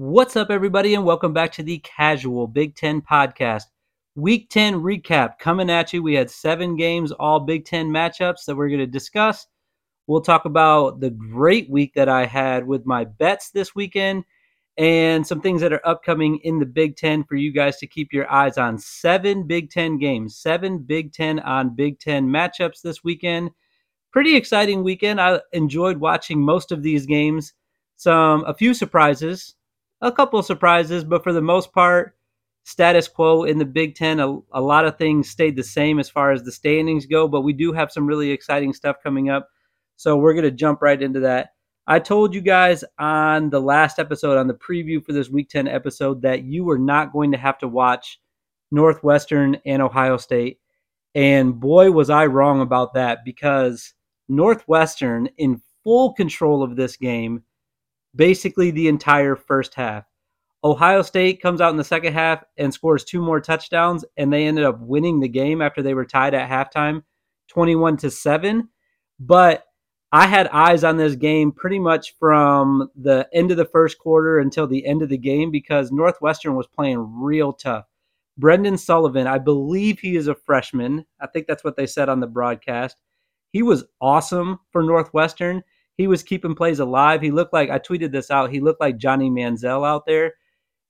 What's up, everybody, and welcome back to the Casual Big Ten Podcast. Week 10 recap coming at you. We had seven games, all Big Ten matchups that we're going to discuss. We'll talk about the great week that I had with my bets this weekend and some things that are upcoming in the Big Ten for you guys to keep your eyes on. Seven Big Ten games, seven Big Ten on Big Ten matchups this weekend. Pretty exciting weekend. I enjoyed watching most of these games. Some a few surprises, a couple surprises, but for the most part, status quo in the Big Ten. A, a, lot of things stayed the same as far as the standings go, but we do have some really exciting stuff coming up. So we're going to jump right into that. I told you guys on the last episode, on the preview for this Week 10 episode, that you were not going to have to watch Northwestern and Ohio State. And boy, was I wrong about that because Northwestern, in full control of this game, basically the entire first half. Ohio State comes out in the second half and scores two more touchdowns, and they ended up winning the game after they were tied at halftime, 21 to 7. But I had eyes on this game pretty much from the end of the first quarter until the end of the game because Northwestern was playing real tough. Brendan Sullivan, I believe he is a freshman. I think that's what they said on the broadcast. He was awesome for Northwestern he was keeping plays alive. He looked like I tweeted this out. He looked like Johnny Manziel out there.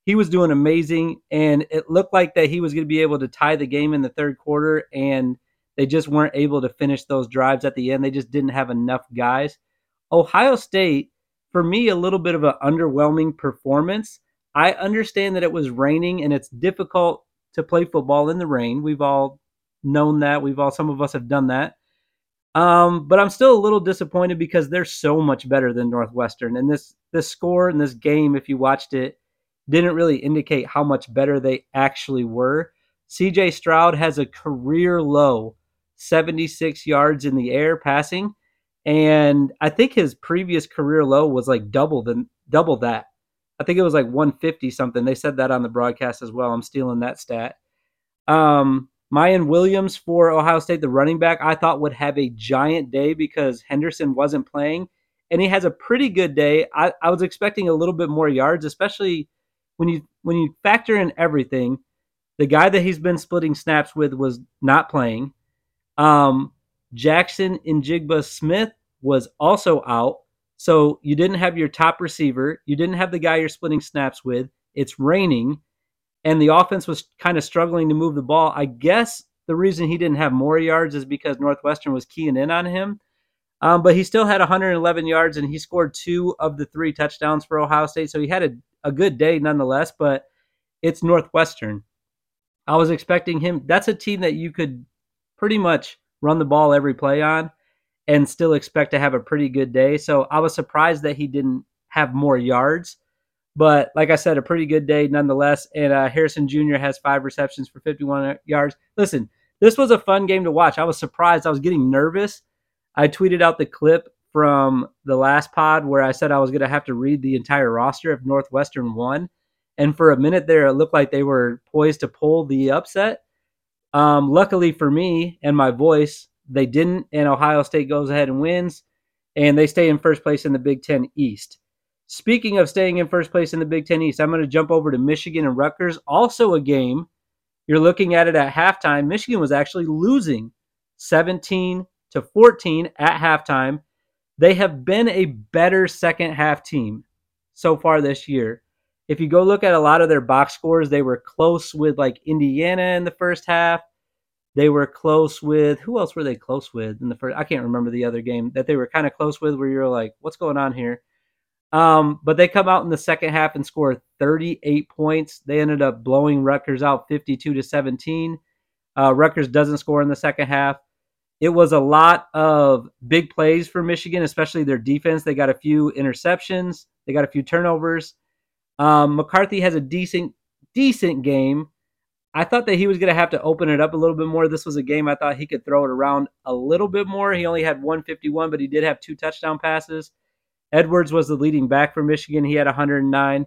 He was doing amazing, and it looked like that he was going to be able to tie the game in the third quarter, and they just weren't able to finish those drives at the end. They just didn't have enough guys. Ohio State, for me, a little bit of an underwhelming performance. I understand that it was raining and it's difficult to play football in the rain. We've all known that. We've all, some of us have done that. Um, but I'm still a little disappointed because they're so much better than Northwestern. And this this score in this game, if you watched it, didn't really indicate how much better they actually were. CJ Stroud has a career low 76 yards in the air passing. And I think his previous career low was like double than double that. I think it was like 150 something. They said that on the broadcast as well. I'm stealing that stat. Um, Miyan Williams for Ohio State, the running back, I thought would have a giant day because Henderson wasn't playing. And he has a pretty good day. I, I was expecting a little bit more yards, especially when you when you factor in everything. The guy that he's been splitting snaps with was not playing. Um, Jackson Njigba Smith was also out. So you didn't have your top receiver. You didn't have the guy you're splitting snaps with. It's raining and the offense was kind of struggling to move the ball. I guess the reason he didn't have more yards is because Northwestern was keying in on him. Um, but he still had 111 yards and he scored two of the three touchdowns for Ohio State. So he had a, a good day nonetheless, but it's Northwestern. I was expecting him. That's a team that you could pretty much run the ball every play on and still expect to have a pretty good day. So I was surprised that he didn't have more yards. But like I said, a pretty good day nonetheless. And uh, Harrison Jr. has five receptions for 51 yards. Listen, this was a fun game to watch. I was surprised. I was getting nervous. I tweeted out the clip from the last pod where I said I was going to have to read the entire roster if Northwestern won. And for a minute there, it looked like they were poised to pull the upset. Um, luckily for me and my voice, they didn't. And Ohio State goes ahead and wins. And they stay in first place in the Big Ten East. Speaking of staying in first place in the Big Ten East, I'm going to jump over to Michigan and Rutgers. Also, a game you're looking at it at halftime. Michigan was actually losing 17 to 14 at halftime. They have been a better second half team so far this year. If you go look at a lot of their box scores, they were close with like Indiana in the first half. They were close with who else were they close with in the first? I can't remember the other game that they were kind of close with where you're like, what's going on here? Um, but they come out in the second half and score 38 points. They ended up blowing Rutgers out 52 to 17. Uh, Rutgers doesn't score in the second half. It was a lot of big plays for Michigan, especially their defense. They got a few interceptions. They got a few turnovers. Um, McCarthy has a decent, decent game. I thought that he was going to have to open it up a little bit more. This was a game I thought he could throw it around a little bit more. He only had 151, but he did have two touchdown passes. Edwards was the leading back for Michigan. He had 109.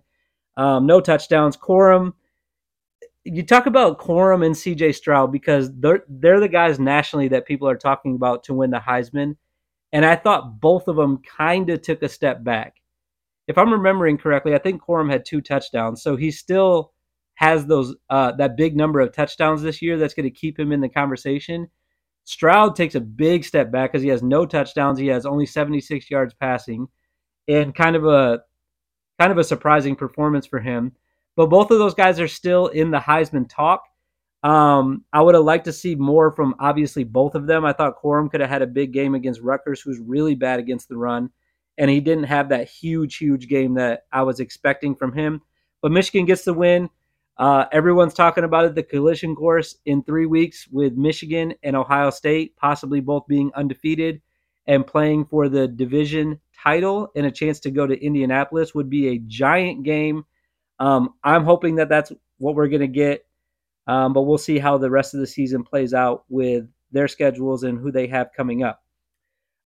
Um, no touchdowns. Corum. you talk about Corum and CJ Stroud because they're they're the guys nationally that people are talking about to win the Heisman, and I thought both of them kind of took a step back. if I'm remembering correctly, I think Corum had two touchdowns, so he still has those uh, that big number of touchdowns this year. That's going to keep him in the conversation. Stroud takes a big step back because he has no touchdowns. He has only 76 yards passing, and kind of a kind of a surprising performance for him. But both of those guys are still in the Heisman talk. Um, I would have liked to see more from obviously both of them. I thought Corum could have had a big game against Rutgers, who's really bad against the run, and he didn't have that huge, huge game that I was expecting from him. But Michigan gets the win. Uh, everyone's talking about it, the collision course in three weeks with Michigan and Ohio State, possibly both being undefeated and playing for the division title and a chance to go to Indianapolis would be a giant game. Um, I'm hoping that that's what we're going to get, um, but we'll see how the rest of the season plays out with their schedules and who they have coming up.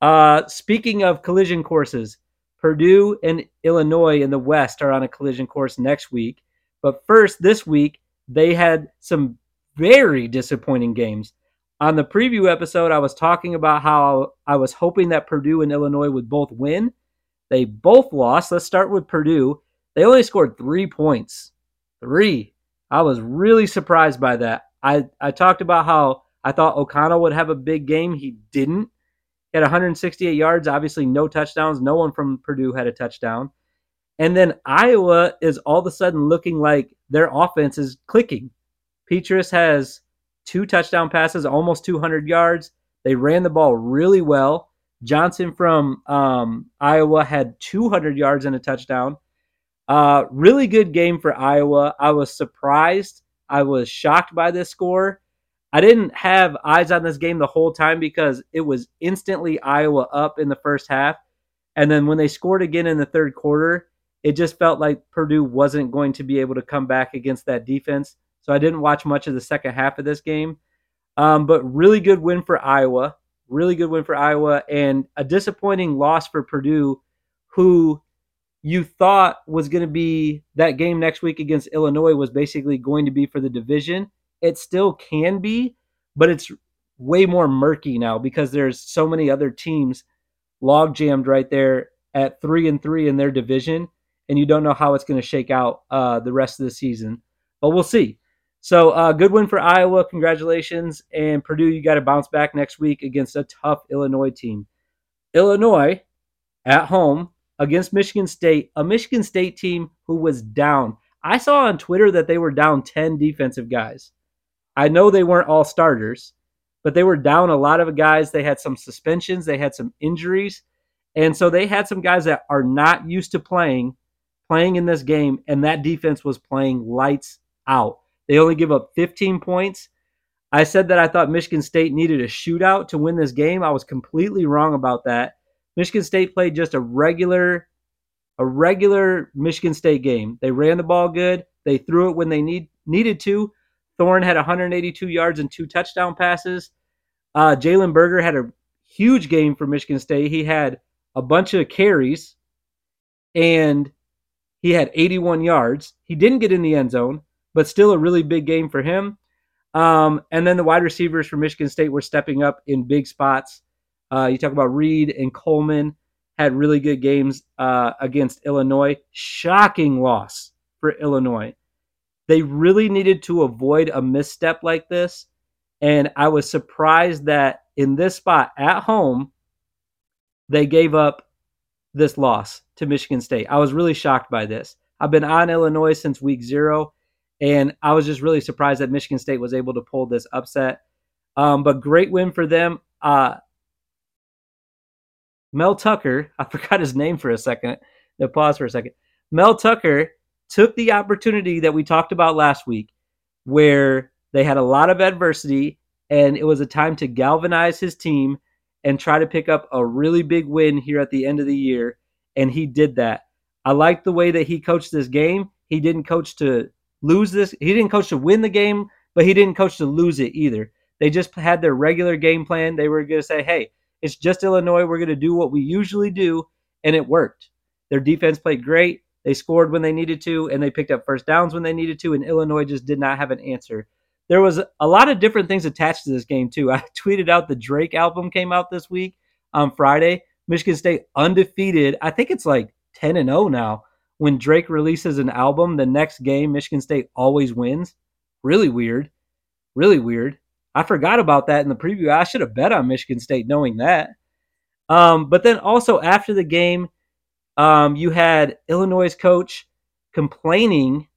Uh, speaking of collision courses, Purdue and Illinois in the West are on a collision course next week. But first, this week, they had some very disappointing games. On the preview episode, I was talking about how I was hoping that Purdue and Illinois would both win. They both lost. Let's start with Purdue. They only scored three points. Three. I was really surprised by that. I, I talked about how I thought O'Connell would have a big game. He didn't. He had 168 yards, obviously no touchdowns. No one from Purdue had a touchdown. And then Iowa is all of a sudden looking like their offense is clicking. Petras has two touchdown passes, almost 200 yards. They ran the ball really well. Johnson from um, Iowa had 200 yards and a touchdown. Uh, really good game for Iowa. I was surprised. I was shocked by this score. I didn't have eyes on this game the whole time because it was instantly Iowa up in the first half. And then when they scored again in the third quarter, it just felt like Purdue wasn't going to be able to come back against that defense. So I didn't watch much of the second half of this game. Um, but really good win for Iowa. Really good win for Iowa. And a disappointing loss for Purdue, who you thought was going to be that game next week against Illinois was basically going to be for the division. It still can be, but it's way more murky now because there's so many other teams log jammed right there at three and three in their division and you don't know how it's going to shake out uh, the rest of the season. But we'll see. So, uh, good win for Iowa. Congratulations. And Purdue, you got to bounce back next week against a tough Illinois team. Illinois at home against Michigan State, a Michigan State team who was down. I saw on Twitter that they were down 10 defensive guys. I know they weren't all starters, but they were down a lot of guys. They had some suspensions, they had some injuries. And so they had some guys that are not used to playing playing in this game, and that defense was playing lights out. They only give up 15 points. I said that I thought Michigan State needed a shootout to win this game. I was completely wrong about that. Michigan State played just a regular a regular Michigan State game. They ran the ball good. They threw it when they need needed to. Thorne had 182 yards and two touchdown passes. Uh, Jalen Berger had a huge game for Michigan State. He had a bunch of carries, and he had 81 yards. He didn't get in the end zone, but still a really big game for him. Um, and then the wide receivers for Michigan State were stepping up in big spots. Uh, you talk about Reed and Coleman had really good games uh, against Illinois. Shocking loss for Illinois. They really needed to avoid a misstep like this. And I was surprised that in this spot at home, they gave up this loss to Michigan State. I was really shocked by this. I've been on Illinois since week zero, and I was just really surprised that Michigan State was able to pull this upset. Um, but great win for them. Uh, Mel Tucker, I forgot his name for a second. No, pause for a second. Mel Tucker took the opportunity that we talked about last week, where they had a lot of adversity, and it was a time to galvanize his team and try to pick up a really big win here at the end of the year. And he did that. I like the way that he coached this game. He didn't coach to lose this, he didn't coach to win the game, but he didn't coach to lose it either. They just had their regular game plan. They were going to say, hey, it's just Illinois. We're going to do what we usually do. And it worked. Their defense played great. They scored when they needed to, and they picked up first downs when they needed to. And Illinois just did not have an answer there was a lot of different things attached to this game too. I tweeted out the Drake album came out this week on Friday. Michigan State undefeated. I think it's like 10 and 0 now. When Drake releases an album, the next game Michigan State always wins. Really weird. Really weird. I forgot about that in the preview. I should have bet on Michigan State knowing that. Um, but then also after the game, um, you had Illinois' coach complaining.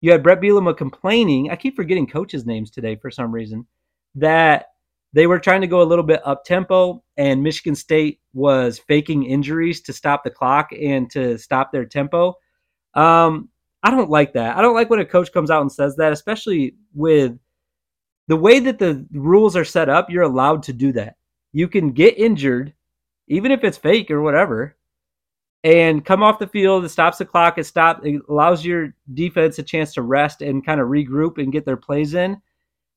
You had Bret Bielema complaining. I keep forgetting coaches' names today for some reason. That they were trying to go a little bit up tempo, and Michigan State was faking injuries to stop the clock and to stop their tempo. Um, I don't like that. I don't like when a coach comes out and says that, especially with the way that the rules are set up. You're allowed to do that. You can get injured, even if it's fake or whatever, and come off the field. It stops the clock. It stop. It allows your defense a chance to rest and kind of regroup and get their plays in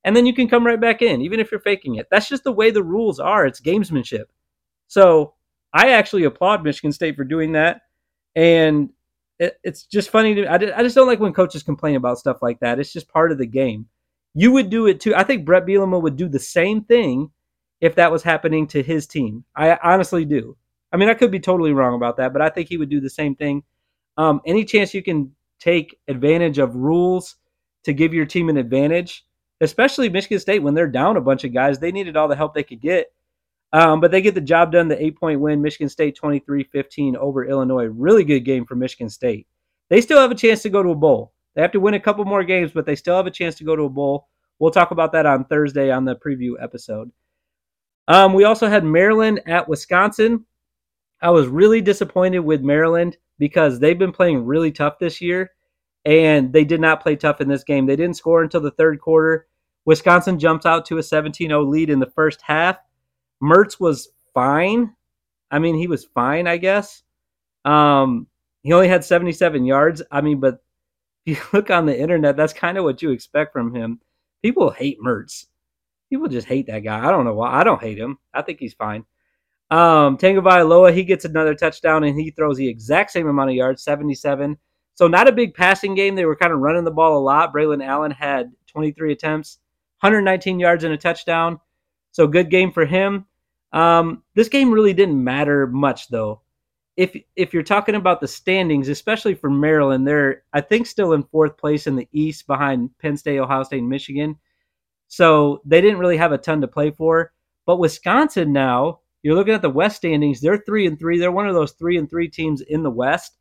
and then you can come right back in, even if you're faking it. That's just the way the rules are. It's gamesmanship. So I actually applaud Michigan State for doing that, and it, it's just funny to. I, I just don't like when coaches complain about stuff like that. It's just part of the game. You would do it too. I think Bret Bielema would do the same thing if that was happening to his team. I honestly do. I mean, I could be totally wrong about that, but I think he would do the same thing. Um, any chance you can take advantage of rules to give your team an advantage, especially Michigan State when they're down a bunch of guys. They needed all the help they could get. Um, but they get the job done, the eight point win, Michigan State 23 15 over Illinois. Really good game for Michigan State. They still have a chance to go to a bowl. They have to win a couple more games, but they still have a chance to go to a bowl. We'll talk about that on Thursday on the preview episode. Um, we also had Maryland at Wisconsin. I was really disappointed with Maryland because they've been playing really tough this year, and they did not play tough in this game. They didn't score until the third quarter. Wisconsin jumps out to a 17 0 lead in the first half. Mertz was fine. I mean, he was fine, I guess. Um, he only had 77 yards. I mean, but if you look on the internet, that's kind of what you expect from him. People hate Mertz. People just hate that guy. I don't know why. I don't hate him. I think he's fine. Um, Tagovailoa, he gets another touchdown and he throws the exact same amount of yards, 77. So not a big passing game. They were kind of running the ball a lot. Braylon Allen had 23 attempts, 119 yards and a touchdown. So good game for him. Um, this game really didn't matter much though. If if you're talking about the standings, especially for Maryland, they're I think still in fourth place in the East behind Penn State, Ohio State, and Michigan. So they didn't really have a ton to play for. But Wisconsin now, you're looking at the West standings. They're three and three. They're one of those three and three teams in the West.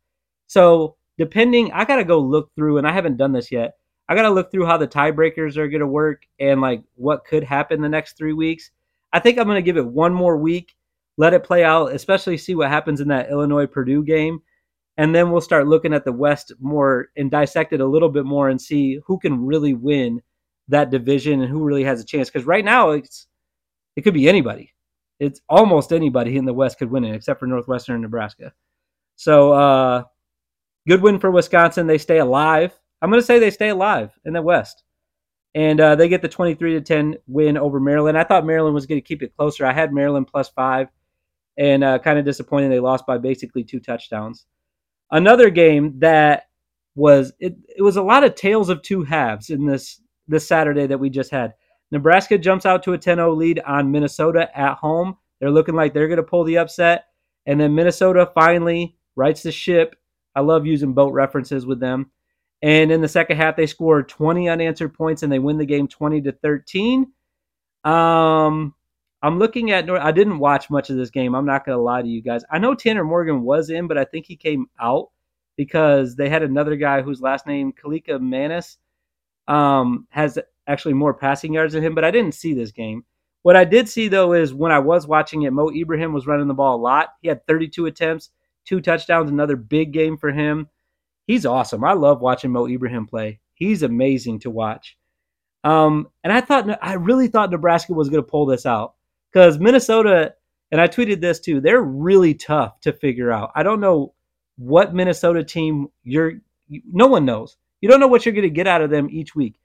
So depending, I gotta go look through, and I haven't done this yet. I got to look through how the tiebreakers are going to work and like what could happen the next three weeks. I think I'm going to give it one more week, let it play out, especially see what happens in that Illinois Purdue game. And then we'll start looking at the West more and dissect it a little bit more and see who can really win that division and who really has a chance. Because right now, it's it could be anybody. It's almost anybody in the West could win it, except for Northwestern and Nebraska. So, uh, good win for Wisconsin. They stay alive. I'm going to say they stay alive in the West. And uh, they get the 23 to 10 win over Maryland. I thought Maryland was going to keep it closer. I had Maryland plus five, and uh, kind of disappointed they lost by basically two touchdowns. Another game that was it, it was a lot of tales of two halves in this this Saturday that we just had. Nebraska jumps out to a 10-0 lead on Minnesota at home. They're looking like they're going to pull the upset, and then Minnesota finally rights the ship. I love using boat references with them and in the second half, they scored 20 unanswered points and they win the game 20 to 13. Um, I'm looking at. I didn't watch much of this game. I'm not going to lie to you guys. I know Tanner Morgan was in, but I think he came out because they had another guy whose last name Kaliakmanis um, has actually more passing yards than him. But I didn't see this game. What I did see though is when I was watching it, Mo Ibrahim was running the ball a lot. He had 32 attempts, two touchdowns, another big game for him he's awesome. I love watching Mo Ibrahim play. He's amazing to watch. Um, and I thought, I really thought Nebraska was going to pull this out because Minnesota, and I tweeted this too, they're really tough to figure out. I don't know what Minnesota team you're, no one knows. You don't know what you're going to get out of them each week.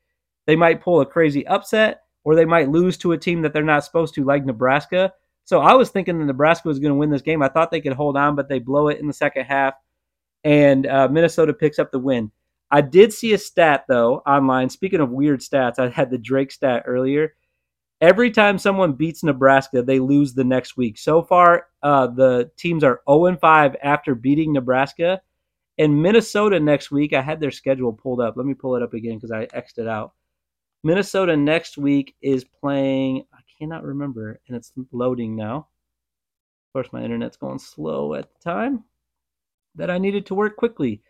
They might pull a crazy upset or they might lose to a team that they're not supposed to, like Nebraska. So I was thinking that Nebraska was going to win this game. I thought they could hold on, but they blow it in the second half and uh, Minnesota picks up the win. I did see a stat though online. Speaking of weird stats, I had the Drake stat earlier. every time someone beats Nebraska, they lose the next week. So far, uh, the teams are 0 5 after beating Nebraska. And Minnesota next week, I had their schedule pulled up. Let me pull it up again because I X'd it out. Minnesota next week is playing, I cannot remember, and it's loading now. Of course, my internet's going slow at the time that I needed to work quickly.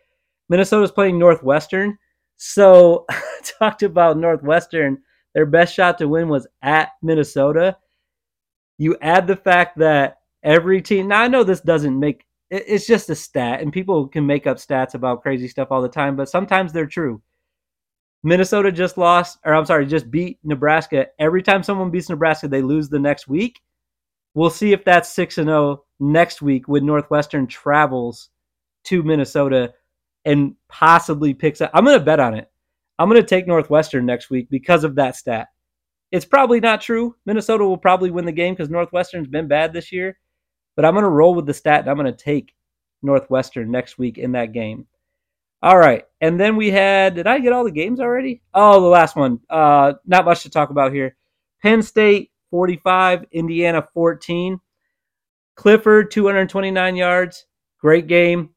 Minnesota's playing Northwestern. So, talked about Northwestern their best shot to win was at Minnesota. You add the fact that every team, now I know this doesn't make it's just a stat, and people can make up stats about crazy stuff all the time, but sometimes they're true. Minnesota just lost, or I'm sorry, just beat Nebraska. Every time someone beats Nebraska, they lose the next week. We'll see if that's 6 and 0 next week when Northwestern travels to Minnesota and possibly picks up. I'm going to bet on it. I'm going to take Northwestern next week because of that stat. It's probably not true. Minnesota will probably win the game because Northwestern's been bad this year. But I'm going to roll with the stat and I'm going to take Northwestern next week in that game. All right. And then we had, did I get all the games already? Oh, the last one. Uh, not much to talk about here. Penn State 45, Indiana 14. Clifford 229 yards. Great game.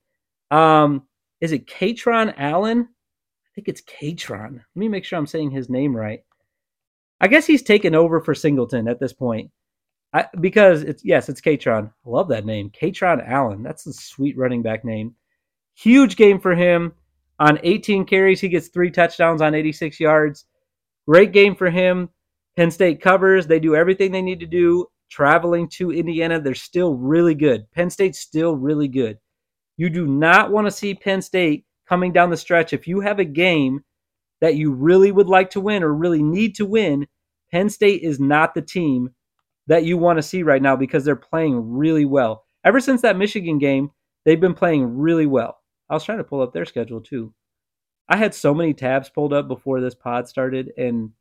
Um, is it Kaytron Allen? I think it's Kaytron. Let me make sure I'm saying his name right. I guess he's taken over for Singleton at this point. I, because it's yes, it's Kaytron. I love that name, Kaytron Allen. That's a sweet running back name. Huge game for him. On 18 carries, he gets three touchdowns on 86 yards. Great game for him. Penn State covers. They do everything they need to do. Traveling to Indiana, they're still really good. Penn State's still really good. You do not want to see Penn State coming down the stretch, if you have a game that you really would like to win or really need to win, Penn State is not the team that you want to see right now because they're playing really well. Ever since that Michigan game, they've been playing really well. I was trying to pull up their schedule too. I had so many tabs pulled up before this pod started, and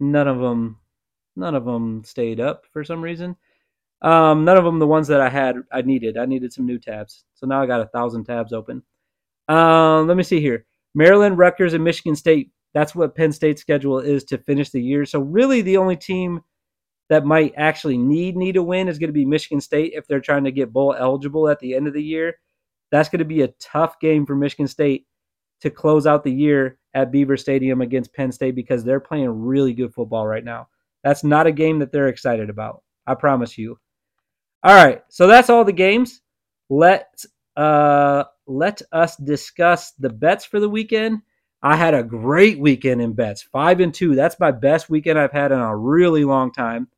none of them, none of them stayed up for some reason. Um, none of them the ones that I had I needed. I needed some new tabs, so now I got a thousand tabs open. Um, let me see here. Maryland, Rutgers, and Michigan State. That's what Penn State's schedule is to finish the year. So really, the only team that might actually need need a win is going to be Michigan State if they're trying to get bowl eligible at the end of the year. That's going to be a tough game for Michigan State to close out the year at Beaver Stadium against Penn State because they're playing really good football right now. That's not a game that they're excited about. I promise you. All right, so that's all the games. Let's uh, let us discuss the bets for the weekend. I had a great weekend in bets, five and two. That's my best weekend I've had in a really long time.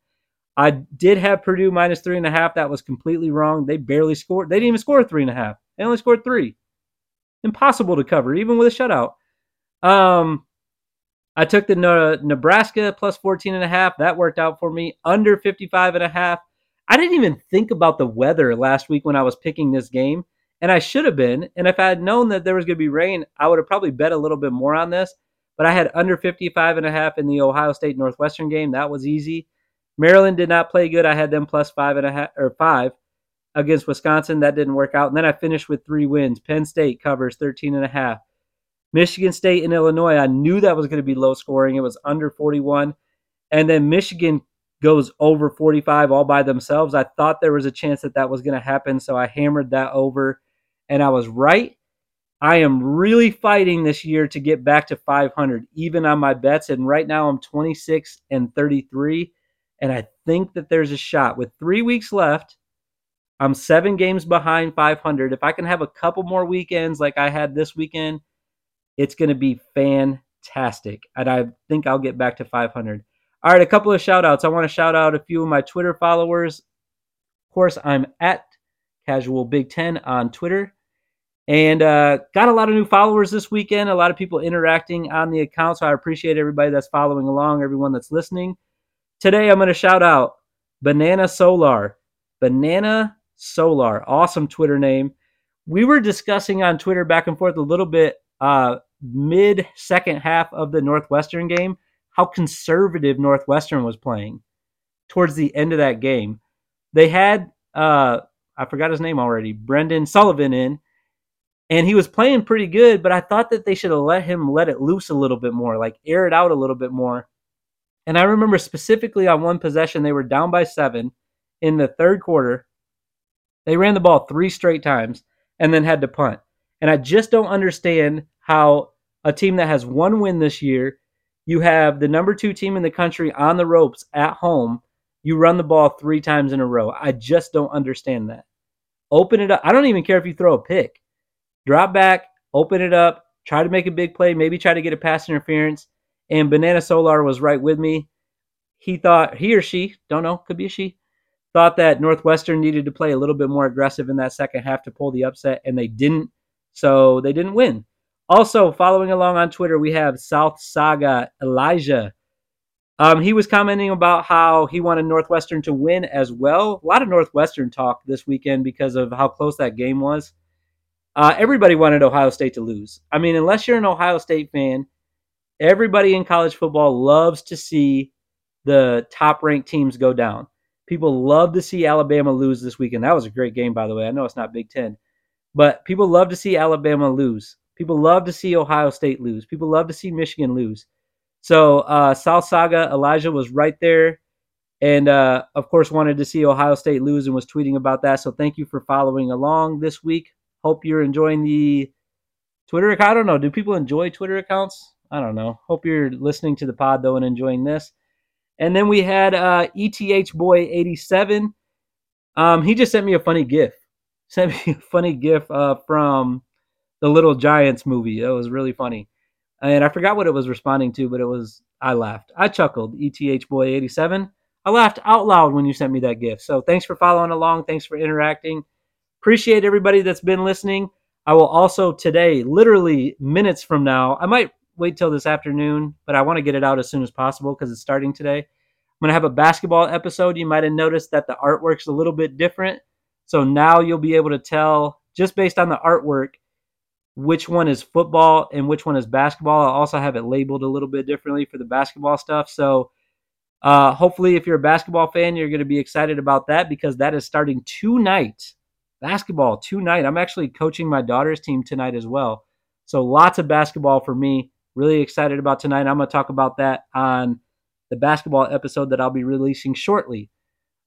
I did have Purdue minus three and a half. That was completely wrong. They barely scored. They didn't even score three and a half. They only scored three. Impossible to cover, even with a shutout. Um, I took the Nebraska plus 14 and a half. That worked out for me. Under 55 and a half. I didn't even think about the weather last week when I was picking this game and I should have been. And if I had known that there was going to be rain, I would have probably bet a little bit more on this. But I had under 55 and a half in the Ohio State Northwestern game. That was easy. Maryland did not play good. I had them plus five and a half or five against Wisconsin. That didn't work out. And then I finished with three wins. Penn State covers 13 and a half. Michigan State and Illinois, I knew that was going to be low scoring. It was under 41. And then Michigan goes over 45 all by themselves. I thought there was a chance that that was going to happen. So I hammered that over and I was right. I am really fighting this year to get back to 500, even on my bets. And right now I'm 26 and 33. And I think that there's a shot. With three weeks left, I'm seven games behind 500. If I can have a couple more weekends like I had this weekend, it's going to be fantastic. And I think I'll get back to 500. All right, a couple of shout outs. I want to shout out a few of my Twitter followers. Of course, I'm at Casual Big Ten on Twitter. And uh, got a lot of new followers this weekend, a lot of people interacting on the account. So I appreciate everybody that's following along, everyone that's listening. Today, I'm going to shout out Banana Solar. Banana Solar. Awesome Twitter name. We were discussing on Twitter back and forth a little bit uh, mid second half of the Northwestern game how conservative Northwestern was playing towards the end of that game. They had, uh, I forgot his name already, Brendan Sullivan in and he was playing pretty good, but I thought that they should have let him let it loose a little bit more, like air it out a little bit more. And I remember specifically on one possession, they were down by seven in the third quarter. They ran the ball three straight times and then had to punt. And I just don't understand how a team that has one win this year, you have the number two team in the country on the ropes at home, you run the ball three times in a row. I just don't understand that. Open it up. I don't even care if you throw a pick. Drop back, open it up, try to make a big play, maybe try to get a pass interference. And Banana Solar was right with me. He thought, he or she, don't know, could be a she, thought that Northwestern needed to play a little bit more aggressive in that second half to pull the upset, and they didn't. So they didn't win. Also, following along on Twitter, we have South Saga Elijah. Um, he was commenting about how he wanted Northwestern to win as well. A lot of Northwestern talk this weekend because of how close that game was. Uh, everybody wanted Ohio State to lose. I mean, unless you're an Ohio State fan, everybody in college football loves to see the top ranked teams go down. People love to see Alabama lose this weekend. That was a great game, by the way. I know it's not Big Ten, but people love to see Alabama lose. People love to see Ohio State lose. People love to see Michigan lose. So uh, South Saga Elijah was right there, and uh, of course wanted to see Ohio State lose and was tweeting about that. So thank you for following along this week. Hope you're enjoying the Twitter account. I don't know. Do people enjoy Twitter accounts? I don't know. Hope you're listening to the pod though and enjoying this. And then we had uh, ETH Boy 87. Um, he just sent me a funny GIF. Sent me a funny GIF uh, from the Little Giants movie. It was really funny. And I forgot what it was responding to, but it was, I laughed. I chuckled. ETH Boy 87. I laughed out loud when you sent me that gift. So thanks for following along. Thanks for interacting. Appreciate everybody that's been listening. I will also today, literally minutes from now, I might wait till this afternoon, but I want to get it out as soon as possible because it's starting today. I'm going to have a basketball episode. You might have noticed that the artwork's a little bit different. So now you'll be able to tell just based on the artwork which one is football and which one is basketball. I'll also have it labeled a little bit differently for the basketball stuff. So uh, hopefully, if you're a basketball fan, you're going to be excited about that because that is starting tonight. Basketball tonight. I'm actually coaching my daughter's team tonight as well. So lots of basketball for me. Really excited about tonight. I'm going to talk about that on the basketball episode that I'll be releasing shortly.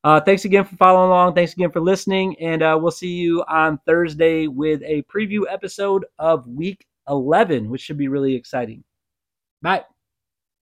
Uh, thanks again for following along. Thanks again for listening. And uh, we'll see you on Thursday with a preview episode of week 11, which should be really exciting. Bye.